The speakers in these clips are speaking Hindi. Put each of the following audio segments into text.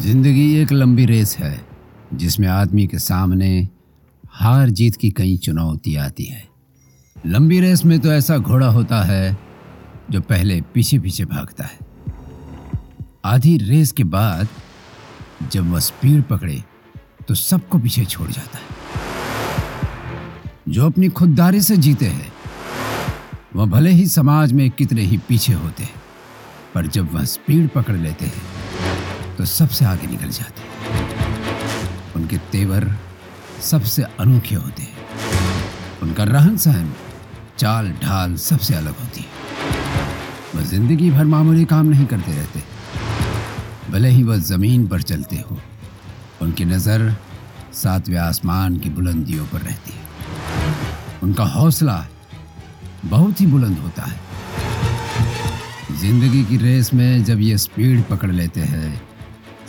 ज़िंदगी एक लंबी रेस है, जिसमें आदमी के सामने हार जीत की कई चुनौती आती है। लंबी रेस में तो ऐसा घोड़ा होता है, जो पहले पीछे पीछे भागता है। आधी रेस के बाद, जब वह स्पीड पकड़े तो सबको पीछे छोड़ जाता है। जो अपनी खुददारी से जीते हैं, वह भले ही समाज में कितने ही पीछे होते हैं, पर जब वह स्पीड पकड़ लेते हैं तो सबसे आगे निकल जाते हैं। उनके तेवर सबसे अनोखे होते हैं। उनका रहन सहन, चाल ढाल सबसे अलग होती है। वह ज़िंदगी भर मामूली काम नहीं करते रहते। भले ही वह ज़मीन पर चलते हो, उनकी नज़र सातवें आसमान की बुलंदियों पर रहती है। उनका हौसला बहुत ही बुलंद होता है। ज़िंदगी की रेस में जब ये स्पीड पकड़ लेते हैं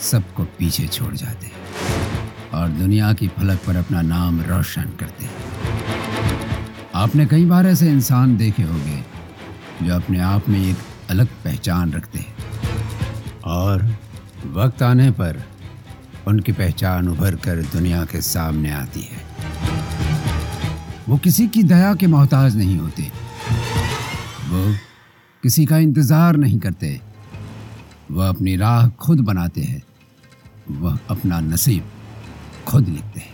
सबको पीछे छोड़ जाते हैं और दुनिया की फलक पर अपना नाम रोशन करते हैं। आपने कई बार ऐसे इंसान देखे होंगे जो अपने आप में एक अलग पहचान रखते हैं और वक्त आने पर उनकी पहचान उभर कर दुनिया के सामने आती है। वो किसी की दया के मोहताज नहीं होते। वो किसी का इंतज़ार नहीं करते। वह अपनी राह खुद बनाते हैं। वह अपना नसीब खुद लिखते हैं।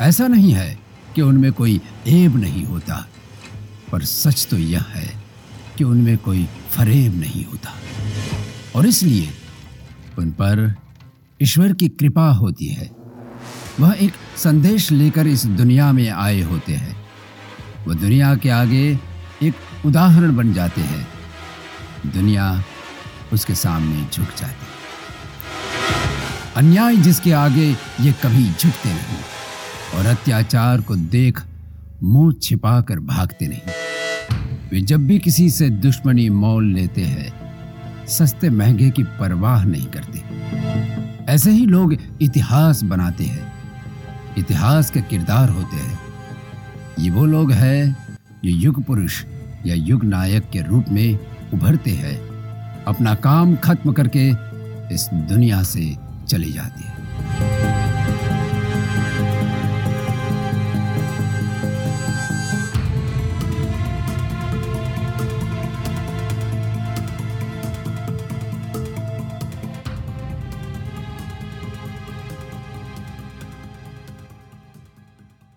ऐसा नहीं है कि उनमें कोई ऐब नहीं होता, पर सच तो यह है कि उनमें कोई फरेब नहीं होता। और इसलिए उन पर ईश्वर की कृपा होती है। वह एक संदेश लेकर इस दुनिया में आए होते हैं। वह दुनिया के आगे एक उदाहरण बन जाते हैं। दुनिया उसके सामने झुक जाती अन्याय जिसके आगे ये कभी झुकते नहीं और अत्याचार को देख मुँह छिपा कर भागते नहीं। वे जब भी किसी से दुश्मनी मोल लेते हैं, सस्ते महँगे की परवाह नहीं करते। ऐसे ही लोग इतिहास बनाते हैं, इतिहास के किरदार होते हैं। ये वो लोग हैं, जो युग पुरुष या युग नायक के रूप में उभरते हैं, अपना काम खत्म करके इस दुनिया से चली जाती है।